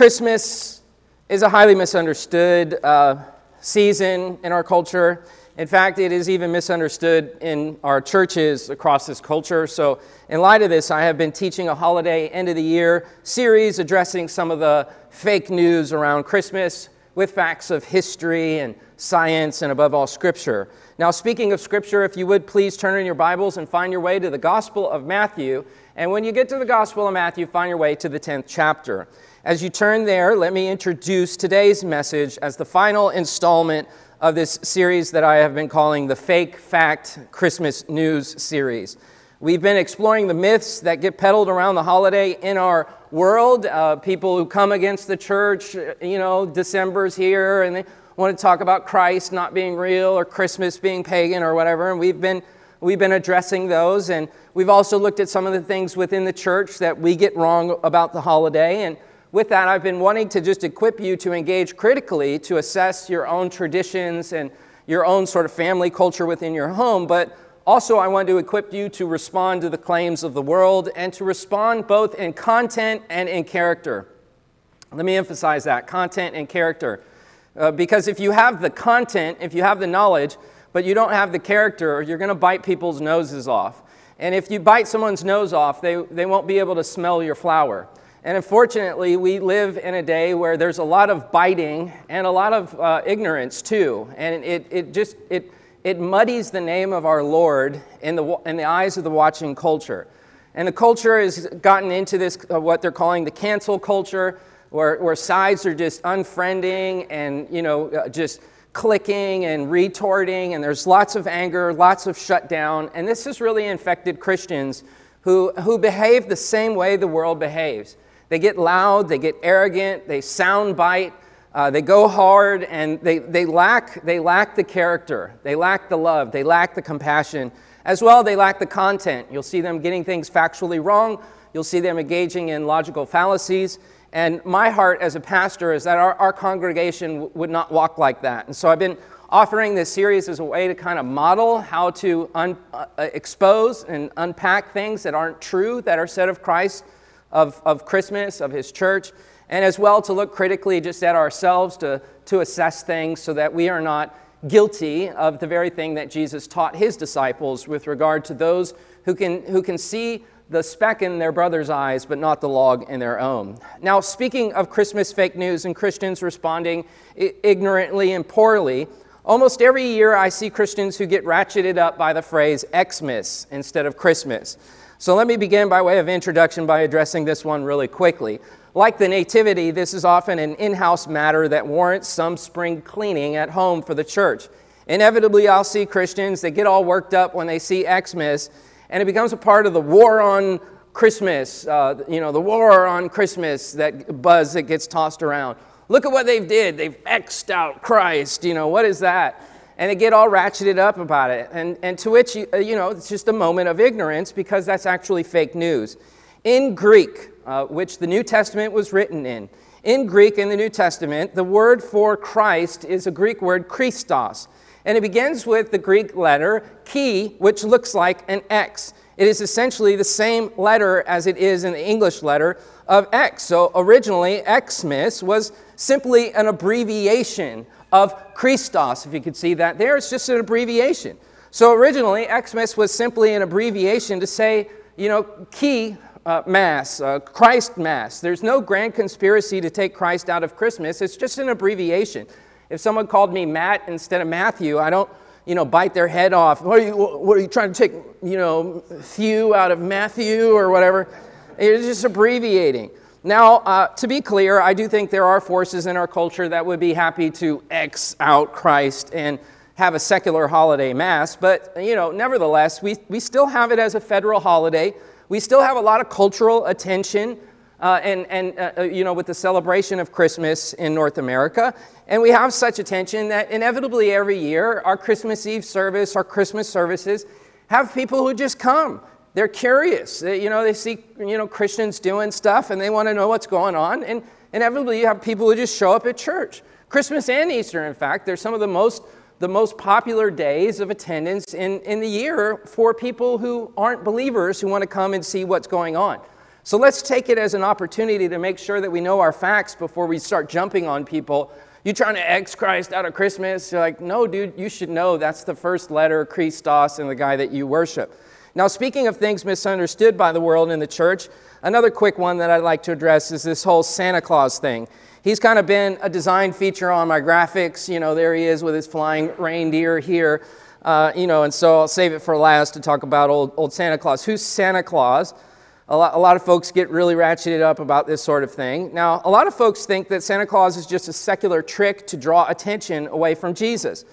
Christmas is a highly misunderstood uh, season in our culture. In fact, it is even misunderstood in our churches across this culture. So, in light of this, I have been teaching a holiday end of the year series addressing some of the fake news around Christmas with facts of history and science and, above all, Scripture. Now, speaking of Scripture, if you would please turn in your Bibles and find your way to the Gospel of Matthew. And when you get to the Gospel of Matthew, find your way to the 10th chapter. As you turn there, let me introduce today's message as the final installment of this series that I have been calling the Fake Fact Christmas News series. We've been exploring the myths that get peddled around the holiday in our world. Uh, people who come against the church, you know, December's here and they want to talk about Christ not being real or Christmas being pagan or whatever. And we've been, we've been addressing those. And we've also looked at some of the things within the church that we get wrong about the holiday. And with that, I've been wanting to just equip you to engage critically to assess your own traditions and your own sort of family culture within your home. But also, I want to equip you to respond to the claims of the world and to respond both in content and in character. Let me emphasize that content and character. Uh, because if you have the content, if you have the knowledge, but you don't have the character, you're going to bite people's noses off. And if you bite someone's nose off, they, they won't be able to smell your flower. And unfortunately, we live in a day where there's a lot of biting and a lot of uh, ignorance too. And it, it just it, it muddies the name of our Lord in the, in the eyes of the watching culture. And the culture has gotten into this, uh, what they're calling the cancel culture, where, where sides are just unfriending and, you know, uh, just clicking and retorting. And there's lots of anger, lots of shutdown. And this has really infected Christians who, who behave the same way the world behaves. They get loud, they get arrogant, they soundbite, uh, they go hard, and they, they, lack, they lack the character, they lack the love, they lack the compassion. As well, they lack the content. You'll see them getting things factually wrong, you'll see them engaging in logical fallacies. And my heart as a pastor is that our, our congregation would not walk like that. And so I've been offering this series as a way to kind of model how to un- uh, expose and unpack things that aren't true that are said of Christ of, of Christmas, of His church, and as well to look critically just at ourselves to, to assess things so that we are not guilty of the very thing that Jesus taught His disciples with regard to those who can, who can see the speck in their brother's eyes, but not the log in their own. Now, speaking of Christmas fake news and Christians responding ignorantly and poorly, almost every year I see Christians who get ratcheted up by the phrase Xmas instead of Christmas. So let me begin by way of introduction by addressing this one really quickly. Like the Nativity, this is often an in house matter that warrants some spring cleaning at home for the church. Inevitably, I'll see Christians that get all worked up when they see Xmas, and it becomes a part of the war on Christmas, uh, you know, the war on Christmas, that buzz that gets tossed around. Look at what they've did. They've X'd out Christ. You know, what is that? And they get all ratcheted up about it. And, and to which, you, uh, you know, it's just a moment of ignorance because that's actually fake news. In Greek, uh, which the New Testament was written in, in Greek in the New Testament, the word for Christ is a Greek word Christos. And it begins with the Greek letter chi, which looks like an X. It is essentially the same letter as it is in the English letter of X. So originally, Xmas was simply an abbreviation of Christos, if you could see that there. It's just an abbreviation. So originally, Xmas was simply an abbreviation to say, you know, chi uh, Mass, uh, Christ Mass. There's no grand conspiracy to take Christ out of Christmas. It's just an abbreviation. If someone called me Matt instead of Matthew, I don't, you know, bite their head off. What are you, what are you trying to take, you know, Thew out of Matthew or whatever? It's just abbreviating. Now, uh, to be clear, I do think there are forces in our culture that would be happy to X out Christ and have a secular holiday mass, but you know, nevertheless, we, we still have it as a federal holiday. We still have a lot of cultural attention uh, and, and uh, uh you know, with the celebration of Christmas in North America. And we have such attention that inevitably every year, our Christmas Eve service, our Christmas services, have people who just come they're curious. They, you know, they see you know Christians doing stuff and they want to know what's going on. And inevitably, you have people who just show up at church. Christmas and Easter, in fact, they're some of the most the most popular days of attendance in, in the year for people who aren't believers who want to come and see what's going on. So let's take it as an opportunity to make sure that we know our facts before we start jumping on people. You trying to X Christ out of Christmas? You're like, no, dude, you should know that's the first letter, Christos, and the guy that you worship. Now, speaking of things misunderstood by the world and the church, another quick one that I'd like to address is this whole Santa Claus thing. He's kind of been a design feature on my graphics. You know, there he is with his flying reindeer here. Uh, you know, and so I'll save it for last to talk about old, old Santa Claus. Who's Santa Claus? A lot, a lot of folks get really ratcheted up about this sort of thing. Now, a lot of folks think that Santa Claus is just a secular trick to draw attention away from Jesus.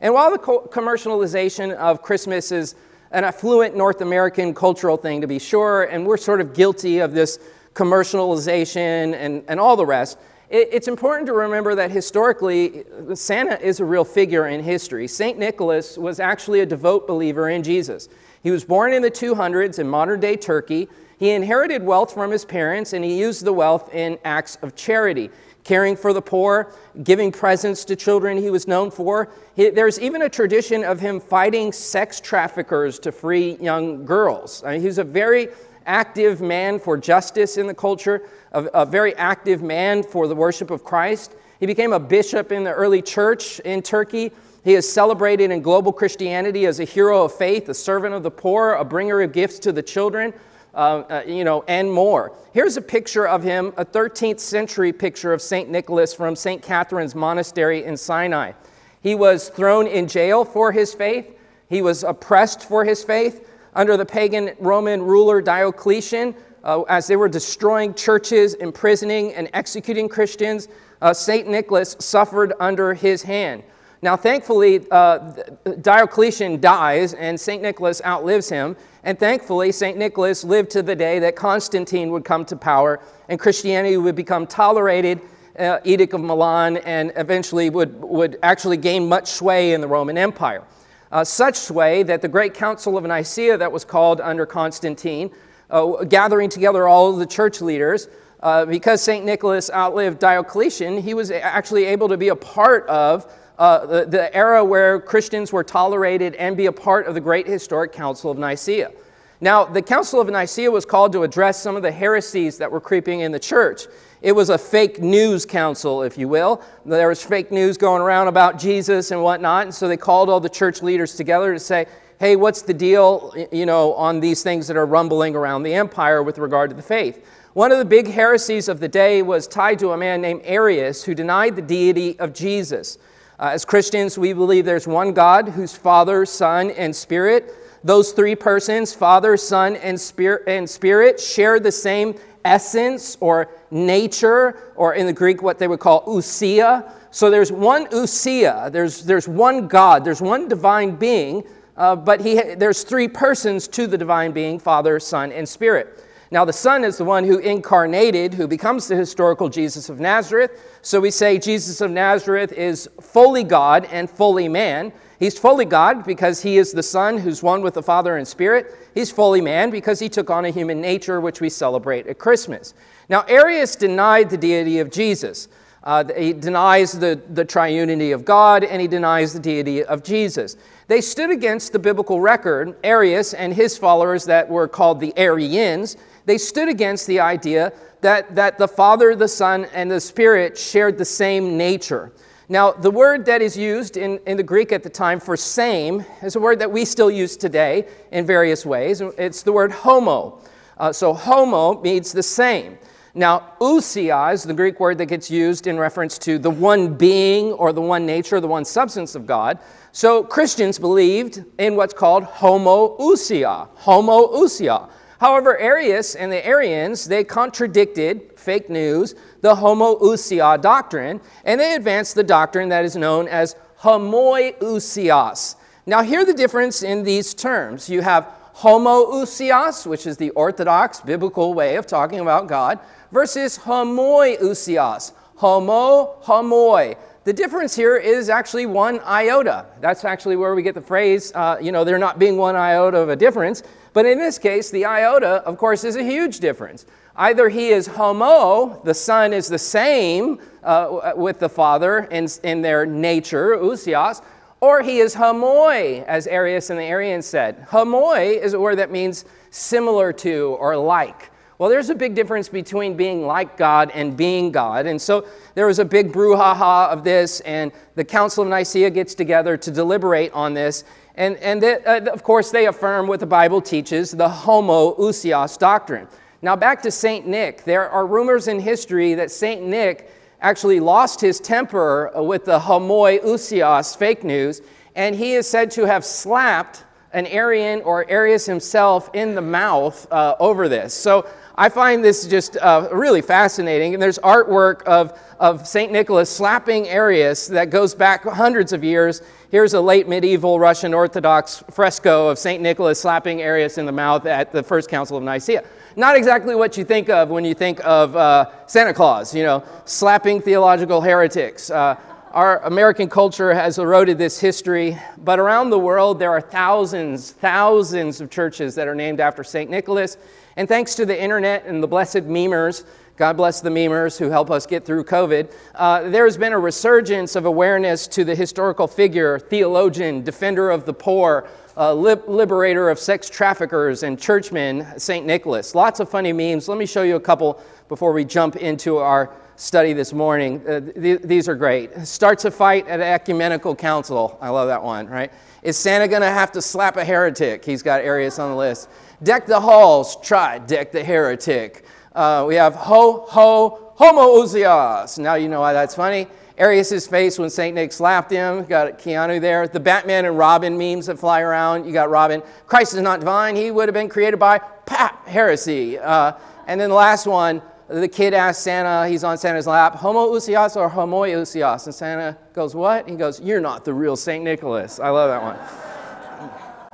And while the co- commercialization of Christmas is an affluent North American cultural thing, to be sure, and we're sort of guilty of this commercialization and, and all the rest, it's important to remember that historically, Santa is a real figure in history. St. Nicholas was actually a devout believer in Jesus. He was born in the 200s in modern day Turkey. He inherited wealth from his parents, and he used the wealth in acts of charity, caring for the poor, giving presents to children he was known for. there's even a tradition of him fighting sex traffickers to free young girls. I mean, he was a very active man for justice in the culture, a, a very active man for the worship of Christ. He became a bishop in the early church in Turkey. He is celebrated in global Christianity as a hero of faith, a servant of the poor, a bringer of gifts to the children, uh, uh, you know, and more. Here's a picture of him, a 13th century picture of St. Nicholas from St. Catherine's Monastery in Sinai. He was thrown in jail for his faith. He was oppressed for his faith under the pagan Roman ruler Diocletian, uh, as they were destroying churches, imprisoning, and executing Christians, uh, St. Nicholas suffered under his hand. Now, thankfully, uh, Diocletian dies and St. Nicholas outlives him. And thankfully, St. Nicholas lived to the day that Constantine would come to power and Christianity would become tolerated, uh, Edict of Milan, and eventually would, would actually gain much sway in the Roman Empire uh, such sway that the great council of Nicaea that was called under Constantine, uh, gathering together all of the church leaders, uh, because St. Nicholas outlived Diocletian, he was actually able to be a part of uh, the, the era where Christians were tolerated and be a part of the great historic council of Nicaea. Now, the Council of Nicaea was called to address some of the heresies that were creeping in the church. It was a fake news council, if you will. There was fake news going around about Jesus and whatnot, and so they called all the church leaders together to say, hey, what's the deal, you know, on these things that are rumbling around the empire with regard to the faith? One of the big heresies of the day was tied to a man named Arius who denied the deity of Jesus. Uh, as Christians, we believe there's one God who's Father, Son, and Spirit. Those three persons, Father, Son, and Spirit, and Spirit, share the same essence or nature, or in the Greek, what they would call ousia. So there's one ousia, there's, there's one God, there's one divine being, uh, but he, there's three persons to the divine being Father, Son, and Spirit. Now, the Son is the one who incarnated, who becomes the historical Jesus of Nazareth. So we say Jesus of Nazareth is fully God and fully man. He's fully God because he is the Son who's one with the Father and Spirit. He's fully man because he took on a human nature, which we celebrate at Christmas. Now, Arius denied the deity of Jesus. Uh, he denies the, the triunity of God and he denies the deity of Jesus. They stood against the biblical record, Arius and his followers that were called the Arians. They stood against the idea that, that the Father, the Son, and the Spirit shared the same nature. Now, the word that is used in, in the Greek at the time for same is a word that we still use today in various ways. It's the word homo. Uh, so, homo means the same. Now, ousia is the Greek word that gets used in reference to the one being or the one nature, the one substance of God. So, Christians believed in what's called homoousia. Homoousia. However, Arius and the Arians, they contradicted fake news the homoousia doctrine, and they advanced the doctrine that is known as homoiousios. Now, hear the difference in these terms. You have homoousios, which is the orthodox biblical way of talking about God, versus homoiousios. Homo, homoi. The difference here is actually one iota. That's actually where we get the phrase, uh, you know, there not being one iota of a difference. But in this case, the iota, of course, is a huge difference. Either he is homo, the son is the same uh, with the father in, in their nature, ousios, or he is homoi, as Arius and the Arians said. Homoi is a word that means similar to or like. Well, there's a big difference between being like God and being God. And so there was a big brouhaha of this, and the Council of Nicaea gets together to deliberate on this. And, and they, uh, of course, they affirm what the Bible teaches the homoousios doctrine. Now, back to St. Nick. There are rumors in history that St. Nick actually lost his temper with the homoousios fake news, and he is said to have slapped an Arian or Arius himself in the mouth uh, over this. So I find this just uh, really fascinating. And there's artwork of, of St. Nicholas slapping Arius that goes back hundreds of years. Here's a late medieval Russian Orthodox fresco of St. Nicholas slapping Arius in the mouth at the First Council of Nicaea. Not exactly what you think of when you think of uh, Santa Claus, you know, slapping theological heretics. Uh, our American culture has eroded this history, but around the world there are thousands, thousands of churches that are named after St. Nicholas. And thanks to the internet and the blessed memers, God bless the memers who help us get through COVID, uh, there's been a resurgence of awareness to the historical figure, theologian, defender of the poor, uh, liberator of sex traffickers and churchmen, St. Nicholas. Lots of funny memes. Let me show you a couple before we jump into our study this morning. Uh, th- these are great. Starts a fight at ecumenical council. I love that one, right? Is Santa going to have to slap a heretic? He's got Arius on the list. Deck the halls. Try deck the heretic. Uh, we have ho, ho, homoousios. Now you know why that's funny. Arius' face when St. Nick slapped him. Got Keanu there. The Batman and Robin memes that fly around. You got Robin. Christ is not divine. He would have been created by pap, heresy. Uh, and then the last one, the kid asks Santa, he's on Santa's lap, homoousios or homoiousios? And Santa goes, what? He goes, you're not the real St. Nicholas. I love that one.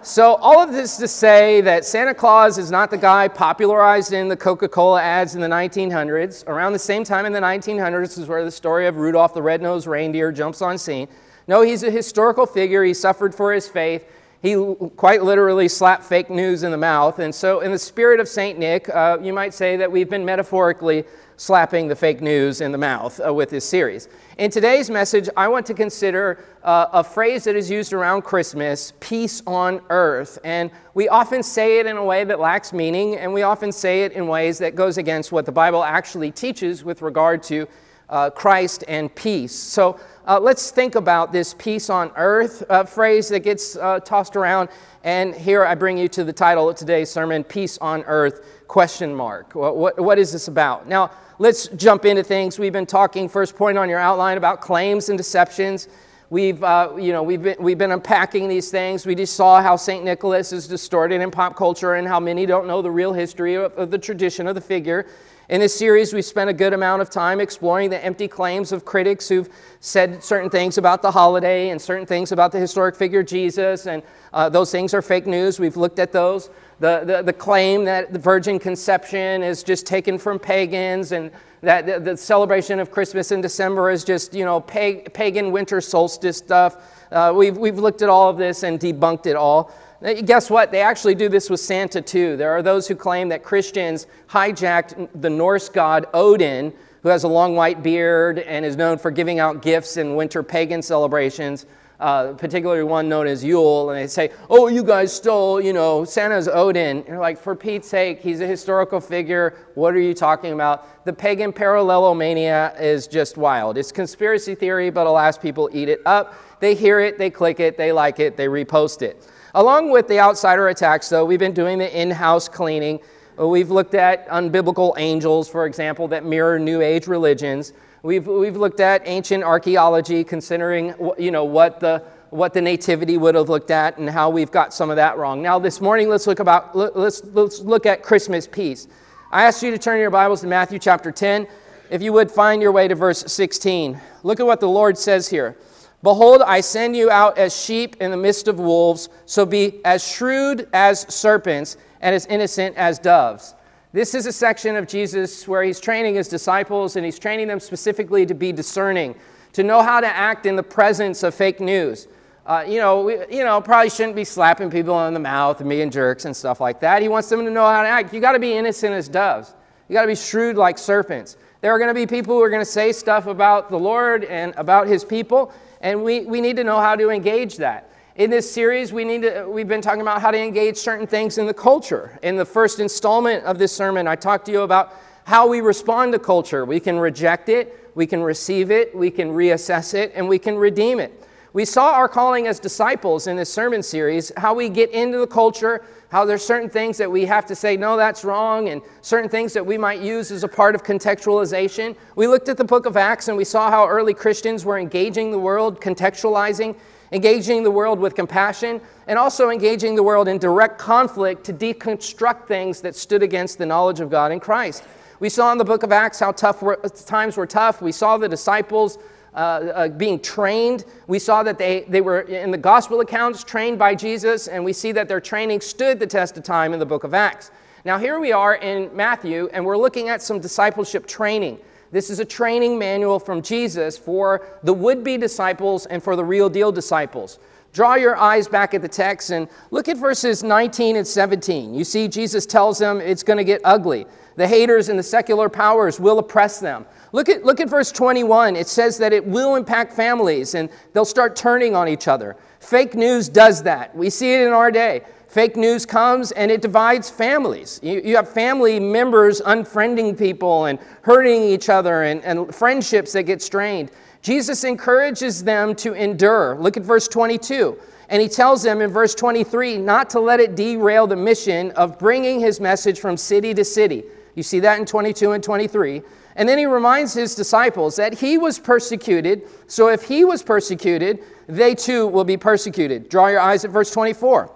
So, all of this to say that Santa Claus is not the guy popularized in the Coca Cola ads in the 1900s. Around the same time in the 1900s is where the story of Rudolph the Red-Nosed Reindeer jumps on scene. No, he's a historical figure. He suffered for his faith. He quite literally slapped fake news in the mouth. And so, in the spirit of St. Nick, uh, you might say that we've been metaphorically slapping the fake news in the mouth uh, with this series. In today's message, I want to consider uh, a phrase that is used around Christmas peace on earth. And we often say it in a way that lacks meaning, and we often say it in ways that goes against what the Bible actually teaches with regard to uh, Christ and peace. So uh, let's think about this peace on earth uh, phrase that gets uh, tossed around. And here I bring you to the title of today's sermon, Peace on Earth, question mark. What, what, what is this about? Now, let's jump into things. We've been talking, first point on your outline, about claims and deceptions. We've, uh, you know, we've, been, we've been unpacking these things. We just saw how St. Nicholas is distorted in pop culture and how many don't know the real history of, of the tradition of the figure. In this series, we've spent a good amount of time exploring the empty claims of critics who've said certain things about the holiday and certain things about the historic figure Jesus, and uh, those things are fake news. We've looked at those. The, the, the, claim that the virgin conception is just taken from pagans and that the, the celebration of Christmas in December is just, you know, pag, pagan winter solstice stuff. Uh, we've, we've looked at all of this and debunked it all. Guess what? They actually do this with Santa too. There are those who claim that Christians hijacked the Norse god Odin, who has a long white beard and is known for giving out gifts in winter pagan celebrations, uh, particularly one known as Yule. And they say, oh, you guys stole, you know, Santa's Odin. And you're like, for Pete's sake, he's a historical figure. What are you talking about? The pagan parallelomania is just wild. It's conspiracy theory, but alas, people eat it up. They hear it, they click it, they like it, they repost it. Along with the outsider attacks, though, we've been doing the in house cleaning. Uh, we've looked at unbiblical angels, for example, that mirror New Age religions. We've, we've looked at ancient archaeology, considering you know, what, the, what the nativity would have looked at and how we've got some of that wrong. Now, this morning, let's look, about, let's, let's look at Christmas peace. I ask you to turn your Bibles to Matthew chapter 10. If you would find your way to verse 16. Look at what the Lord says here. Behold, I send you out as sheep in the midst of wolves, so be as shrewd as serpents and as innocent as doves. This is a section of Jesus where he's training his disciples and he's training them specifically to be discerning, to know how to act in the presence of fake news. Uh, you know, we, you know, probably shouldn't be slapping people on the mouth and being jerks and stuff like that. He wants them to know how to act. You got to be innocent as doves. You got to be shrewd like serpents. There are going to be people who are going to say stuff about the Lord and about his people, and we, we need to know how to engage that. In this series, we need to, we've been talking about how to engage certain things in the culture. In the first installment of this sermon, I talked to you about how we respond to culture. We can reject it, we can receive it, we can reassess it, and we can redeem it. We saw our calling as disciples in this sermon series, how we get into the culture, how there's certain things that we have to say, no, that's wrong, and certain things that we might use as a part of contextualization. We looked at the book of Acts and we saw how early Christians were engaging the world, contextualizing engaging the world with compassion, and also engaging the world in direct conflict to deconstruct things that stood against the knowledge of God in Christ. We saw in the book of Acts how tough were, times were tough. We saw the disciples uh, uh, being trained. We saw that they, they were, in the gospel accounts, trained by Jesus, and we see that their training stood the test of time in the book of Acts. Now, here we are in Matthew, and we're looking at some discipleship training. This is a training manual from Jesus for the would be disciples and for the real deal disciples. Draw your eyes back at the text and look at verses 19 and 17. You see, Jesus tells them it's going to get ugly. The haters and the secular powers will oppress them. Look at, look at verse 21. It says that it will impact families and they'll start turning on each other. Fake news does that. We see it in our day. Fake news comes and it divides families. You, you have family members unfriending people and hurting each other and, and friendships that get strained. Jesus encourages them to endure. Look at verse 22. And he tells them in verse 23 not to let it derail the mission of bringing his message from city to city. You see that in 22 and 23. And then he reminds his disciples that he was persecuted. So if he was persecuted, they too will be persecuted. Draw your eyes at verse 24.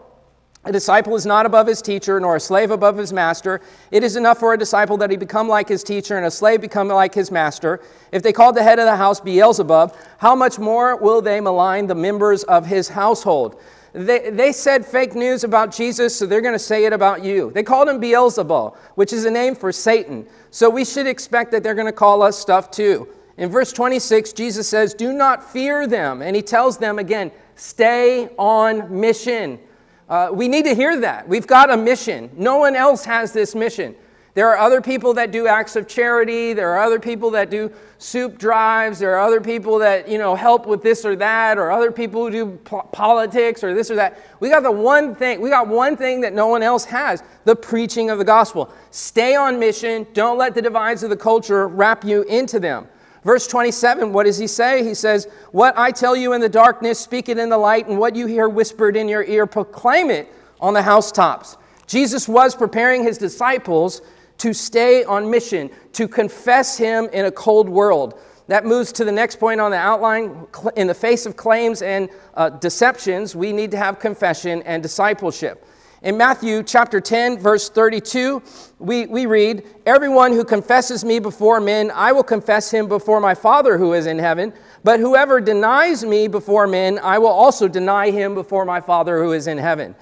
A disciple is not above his teacher, nor a slave above his master. It is enough for a disciple that he become like his teacher, and a slave become like his master. If they called the head of the house Beelzebub, how much more will they malign the members of his household? They, they said fake news about Jesus, so they're going to say it about you. They called him Beelzebub, which is a name for Satan. So we should expect that they're going to call us stuff too. In verse 26, Jesus says, Do not fear them. And he tells them again, stay on mission. Uh, we need to hear that. We've got a mission. No one else has this mission. There are other people that do acts of charity. There are other people that do soup drives. There are other people that, you know, help with this or that, or other people who do po- politics or this or that. We got the one thing, we got one thing that no one else has the preaching of the gospel. Stay on mission. Don't let the divides of the culture wrap you into them. Verse 27, what does he say? He says, What I tell you in the darkness, speak it in the light, and what you hear whispered in your ear, proclaim it on the housetops. Jesus was preparing his disciples to stay on mission, to confess him in a cold world. That moves to the next point on the outline. In the face of claims and uh, deceptions, we need to have confession and discipleship. In Matthew chapter 10, verse 32, we, we read, Everyone who confesses me before men, I will confess him before my Father who is in heaven. But whoever denies me before men, I will also deny him before my Father who is in heaven.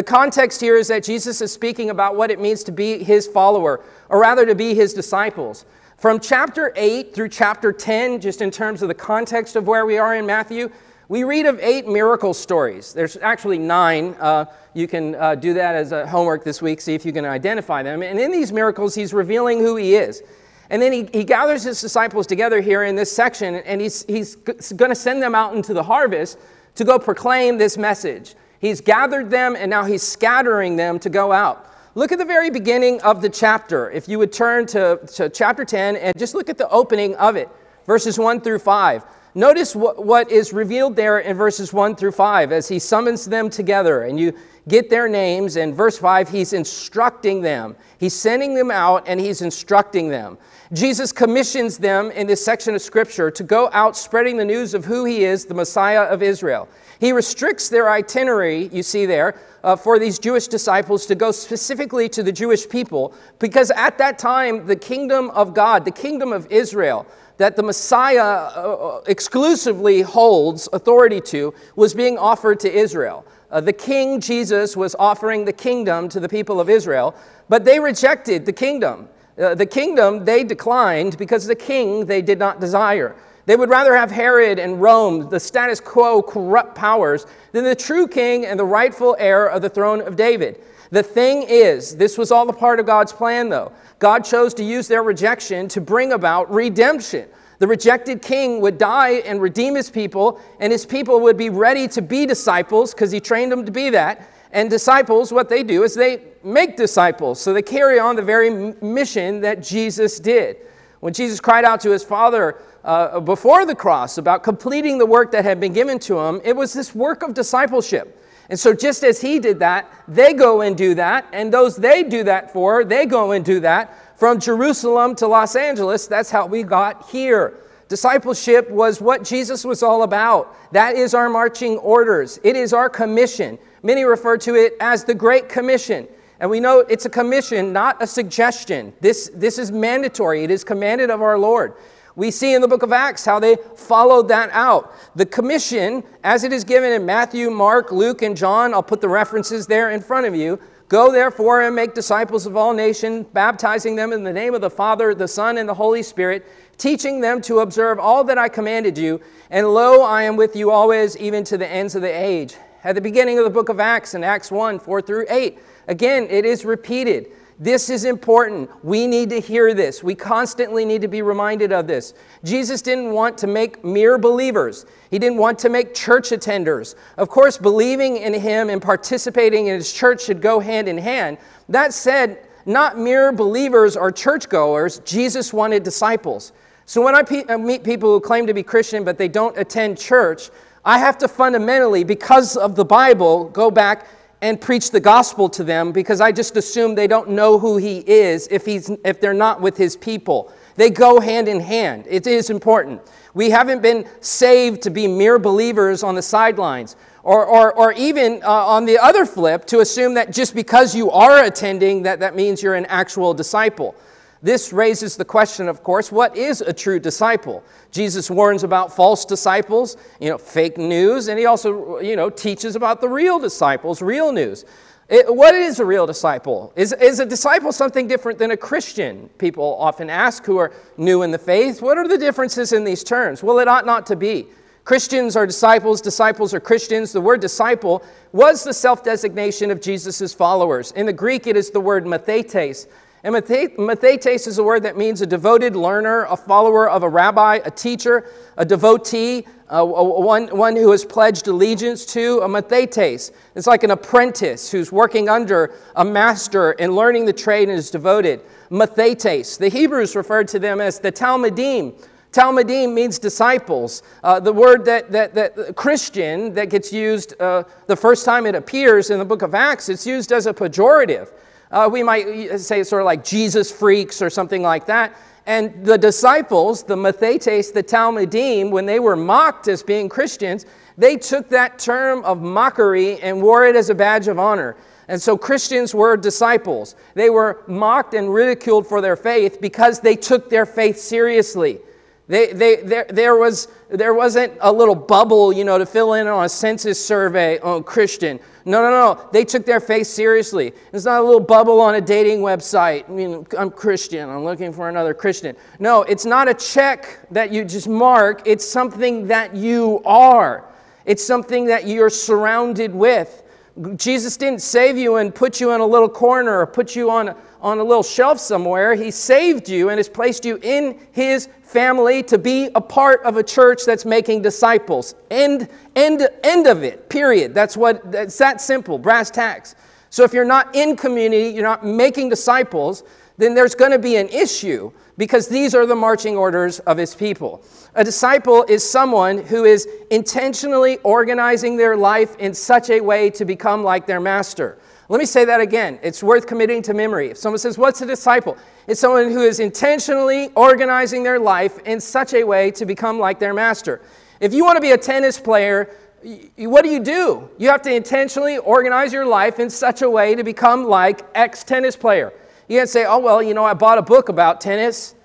The context here is that Jesus is speaking about what it means to be his follower, or rather to be his disciples. From chapter 8 through chapter 10, just in terms of the context of where we are in Matthew, we read of eight miracle stories. There's actually nine. Uh, you can uh, do that as a homework this week, see if you can identify them. And in these miracles, he's revealing who he is. And then he, he gathers his disciples together here in this section, and he's, he's going to send them out into the harvest to go proclaim this message. He's gathered them, and now he's scattering them to go out. Look at the very beginning of the chapter. If you would turn to, to chapter 10 and just look at the opening of it, verses 1 through 5. Notice what, what is revealed there in verses 1 through 5 as he summons them together and you get their names. In verse 5, he's instructing them. He's sending them out and he's instructing them. Jesus commissions them in this section of scripture to go out spreading the news of who he is, the Messiah of Israel. He restricts their itinerary, you see there, uh, for these Jewish disciples to go specifically to the Jewish people because at that time, the kingdom of God, the kingdom of Israel, that the Messiah uh, exclusively holds authority to was being offered to Israel. Uh, the king Jesus was offering the kingdom to the people of Israel, but they rejected the kingdom. Uh, the kingdom they declined because the king they did not desire. They would rather have Herod and Rome, the status quo corrupt powers, than the true king and the rightful heir of the throne of David. The thing is, this was all a part of God's plan, though. God chose to use their rejection to bring about redemption. The rejected king would die and redeem his people, and his people would be ready to be disciples because he trained them to be that. And disciples, what they do is they make disciples. So they carry on the very mission that Jesus did. When Jesus cried out to his Father uh, before the cross about completing the work that had been given to him, it was this work of discipleship. And so, just as he did that, they go and do that. And those they do that for, they go and do that. From Jerusalem to Los Angeles, that's how we got here. Discipleship was what Jesus was all about. That is our marching orders, it is our commission. Many refer to it as the Great Commission. And we know it's a commission, not a suggestion. This, this is mandatory, it is commanded of our Lord. We see in the book of Acts how they followed that out. The commission, as it is given in Matthew, Mark, Luke, and John, I'll put the references there in front of you. Go therefore and make disciples of all nations, baptizing them in the name of the Father, the Son, and the Holy Spirit, teaching them to observe all that I commanded you. And lo, I am with you always, even to the ends of the age. At the beginning of the book of Acts, in Acts 1 4 through 8, again, it is repeated. This is important. We need to hear this. We constantly need to be reminded of this. Jesus didn't want to make mere believers, He didn't want to make church attenders. Of course, believing in Him and participating in His church should go hand in hand. That said, not mere believers or churchgoers, Jesus wanted disciples. So when I uh, meet people who claim to be Christian but they don't attend church, I have to fundamentally, because of the Bible, go back and preach the gospel to them because I just assume they don't know who he is if, he's, if they're not with his people. They go hand in hand. It is important. We haven't been saved to be mere believers on the sidelines. Or, or, or even uh, on the other flip, to assume that just because you are attending, that that means you're an actual disciple. This raises the question, of course, what is a true disciple? Jesus warns about false disciples, you know, fake news, and he also, you know, teaches about the real disciples, real news. It, what is a real disciple? Is, is a disciple something different than a Christian? People often ask who are new in the faith. What are the differences in these terms? Well, it ought not to be. Christians are disciples, disciples are Christians. The word disciple was the self designation of Jesus' followers. In the Greek, it is the word mathetes, and mathetes is a word that means a devoted learner, a follower of a rabbi, a teacher, a devotee, uh, one, one who has pledged allegiance to, a mathetes. It's like an apprentice who's working under a master and learning the trade and is devoted. Mathetes. The Hebrews referred to them as the Talmidim. Talmidim means disciples. Uh, the word that, that, that Christian that gets used uh, the first time it appears in the book of Acts, it's used as a pejorative. Uh, we might say sort of like Jesus freaks or something like that. And the disciples, the Mathetes, the Talmidim, when they were mocked as being Christians, they took that term of mockery and wore it as a badge of honor. And so Christians were disciples. They were mocked and ridiculed for their faith because they took their faith seriously. They, they, there, there, was, there wasn't a little bubble, you know, to fill in on a census survey on Christian. No, no, no. They took their faith seriously. It's not a little bubble on a dating website. I mean, I'm Christian. I'm looking for another Christian. No, it's not a check that you just mark. It's something that you are. It's something that you're surrounded with. Jesus didn't save you and put you in a little corner or put you on, on a little shelf somewhere. He saved you and has placed you in His family to be a part of a church that's making disciples. End, end, end of it, period. That's what, that's that simple, brass tacks. So if you're not in community, you're not making disciples, then there's going to be an issue because these are the marching orders of his people. A disciple is someone who is intentionally organizing their life in such a way to become like their master. Let me say that again. It's worth committing to memory. If someone says, What's a disciple? It's someone who is intentionally organizing their life in such a way to become like their master. If you want to be a tennis player, what do you do? You have to intentionally organize your life in such a way to become like X tennis player. You can't say, Oh, well, you know, I bought a book about tennis.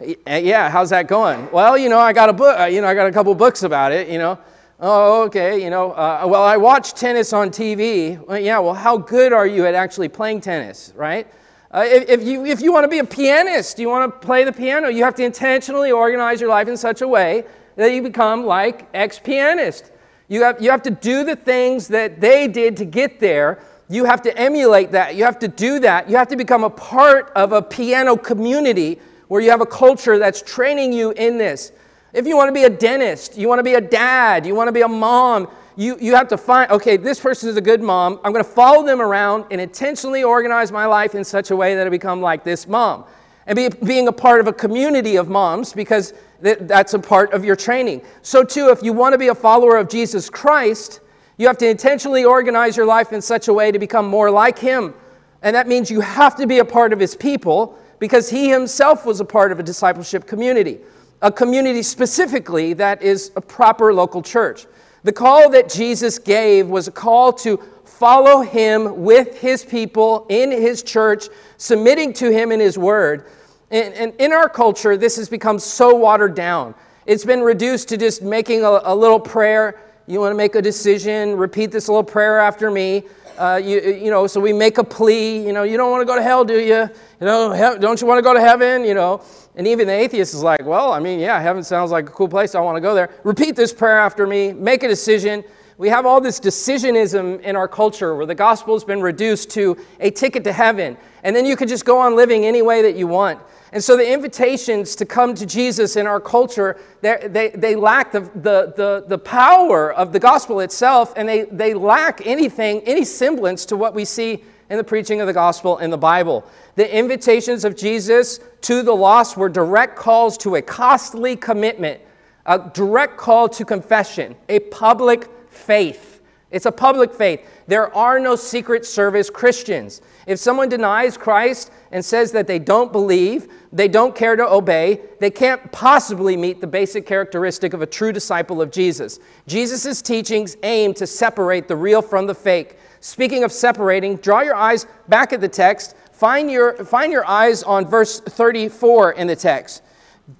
Yeah, how's that going? Well, you know, I got a book, uh, you know, I got a couple books about it, you know. Oh, okay, you know, uh, well, I watch tennis on TV. Well, yeah, well, how good are you at actually playing tennis, right? Uh, if, if, you, if you want to be a pianist, you want to play the piano, you have to intentionally organize your life in such a way that you become like ex pianist. You have, you have to do the things that they did to get there. You have to emulate that. You have to do that. You have to become a part of a piano community where you have a culture that's training you in this. If you want to be a dentist, you want to be a dad, you want to be a mom, you, you have to find, okay, this person is a good mom. I'm going to follow them around and intentionally organize my life in such a way that I become like this mom. And be, being a part of a community of moms because th- that's a part of your training. So, too, if you want to be a follower of Jesus Christ, you have to intentionally organize your life in such a way to become more like Him. And that means you have to be a part of His people because He Himself was a part of a discipleship community, a community specifically that is a proper local church. The call that Jesus gave was a call to follow him with his people in his church, submitting to him in his word. And, and in our culture, this has become so watered down. It's been reduced to just making a, a little prayer. You want to make a decision, repeat this little prayer after me. Uh, you, you know, so we make a plea. You know, you don't want to go to hell, do you? You know, don't you want to go to heaven? You know, and even the atheist is like, well, I mean, yeah, heaven sounds like a cool place. I want to go there. Repeat this prayer after me. Make a decision. We have all this decisionism in our culture where the gospel has been reduced to a ticket to heaven, and then you could just go on living any way that you want. And so the invitations to come to Jesus in our culture, they, they lack the, the, the, the power of the gospel itself, and they, they lack anything, any semblance to what we see in the preaching of the gospel in the Bible. The invitations of Jesus to the lost were direct calls to a costly commitment, a direct call to confession, a public faith. It's a public faith. There are no secret service Christians. If someone denies Christ and says that they don't believe, they don't care to obey, they can't possibly meet the basic characteristic of a true disciple of Jesus. Jesus' teachings aim to separate the real from the fake. Speaking of separating, draw your eyes back at the text. Find your, find your eyes on verse 34 in the text.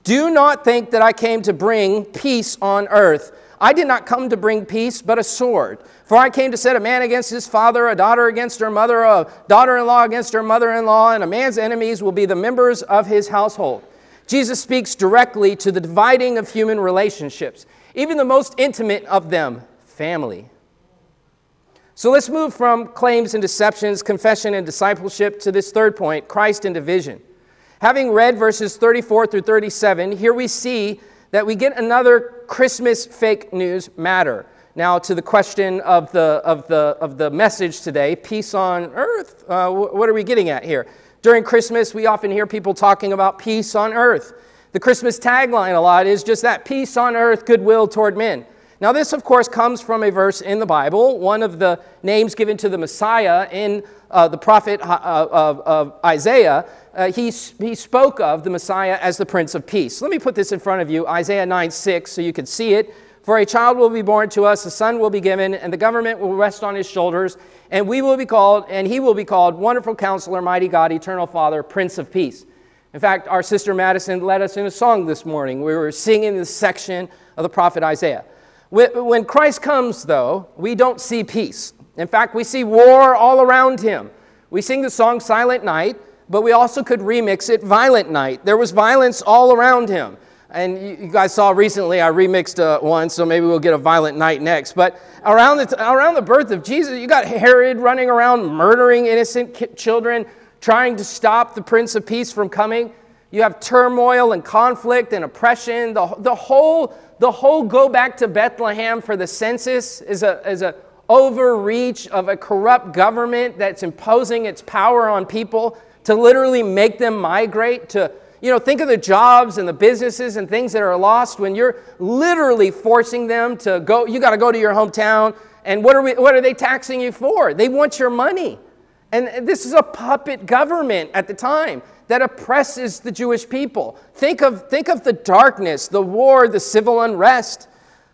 Do not think that I came to bring peace on earth. I did not come to bring peace, but a sword. For I came to set a man against his father, a daughter against her mother, a daughter in law against her mother in law, and a man's enemies will be the members of his household. Jesus speaks directly to the dividing of human relationships, even the most intimate of them, family. So let's move from claims and deceptions, confession and discipleship to this third point Christ and division. Having read verses 34 through 37, here we see that we get another Christmas fake news matter. Now, to the question of the, of the, of the message today peace on earth, uh, what are we getting at here? During Christmas, we often hear people talking about peace on earth. The Christmas tagline a lot is just that peace on earth, goodwill toward men. Now, this, of course, comes from a verse in the Bible, one of the names given to the Messiah in uh, the prophet uh, of, of Isaiah. Uh, he, he spoke of the Messiah as the Prince of Peace. Let me put this in front of you Isaiah 9 6, so you can see it. For a child will be born to us, a son will be given, and the government will rest on his shoulders, and we will be called, and he will be called Wonderful Counselor, Mighty God, Eternal Father, Prince of Peace. In fact, our sister Madison led us in a song this morning. We were singing this section of the prophet Isaiah. When Christ comes, though, we don't see peace. In fact, we see war all around him. We sing the song Silent Night, but we also could remix it Violent Night. There was violence all around him. And you guys saw recently I remixed uh, one, so maybe we'll get a violent night next. But around the, t- around the birth of Jesus, you got Herod running around murdering innocent ki- children, trying to stop the Prince of Peace from coming. You have turmoil and conflict and oppression. The, the, whole, the whole go back to Bethlehem for the census is a, is a overreach of a corrupt government that's imposing its power on people to literally make them migrate to you know think of the jobs and the businesses and things that are lost when you're literally forcing them to go you got to go to your hometown and what are we what are they taxing you for they want your money and this is a puppet government at the time that oppresses the Jewish people. Think of, think of the darkness, the war, the civil unrest.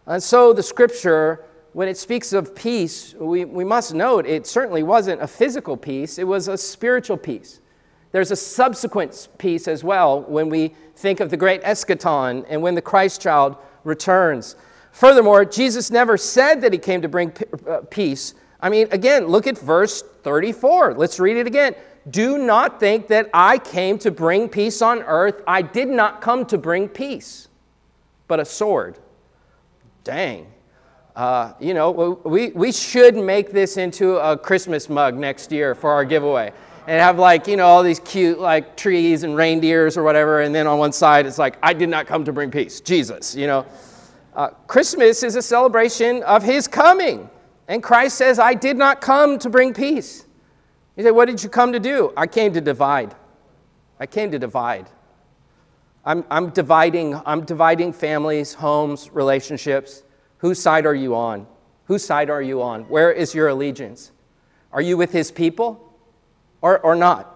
And so the scripture, when it speaks of peace, we, we must note it certainly wasn't a physical peace, it was a spiritual peace. There's a subsequent peace as well when we think of the great eschaton and when the Christ child returns. Furthermore, Jesus never said that he came to bring uh, peace. I mean, again, look at verse 34. Let's read it again. Do not think that I came to bring peace on earth. I did not come to bring peace, but a sword. Dang. Uh, you know, we, we should make this into a Christmas mug next year for our giveaway. And have like, you know, all these cute like trees and reindeers or whatever. And then on one side, it's like, I did not come to bring peace, Jesus, you know. Uh, Christmas is a celebration of his coming. And Christ says, I did not come to bring peace. He said, What did you come to do? I came to divide. I came to divide. I'm, I'm, dividing, I'm dividing families, homes, relationships. Whose side are you on? Whose side are you on? Where is your allegiance? Are you with his people or, or not?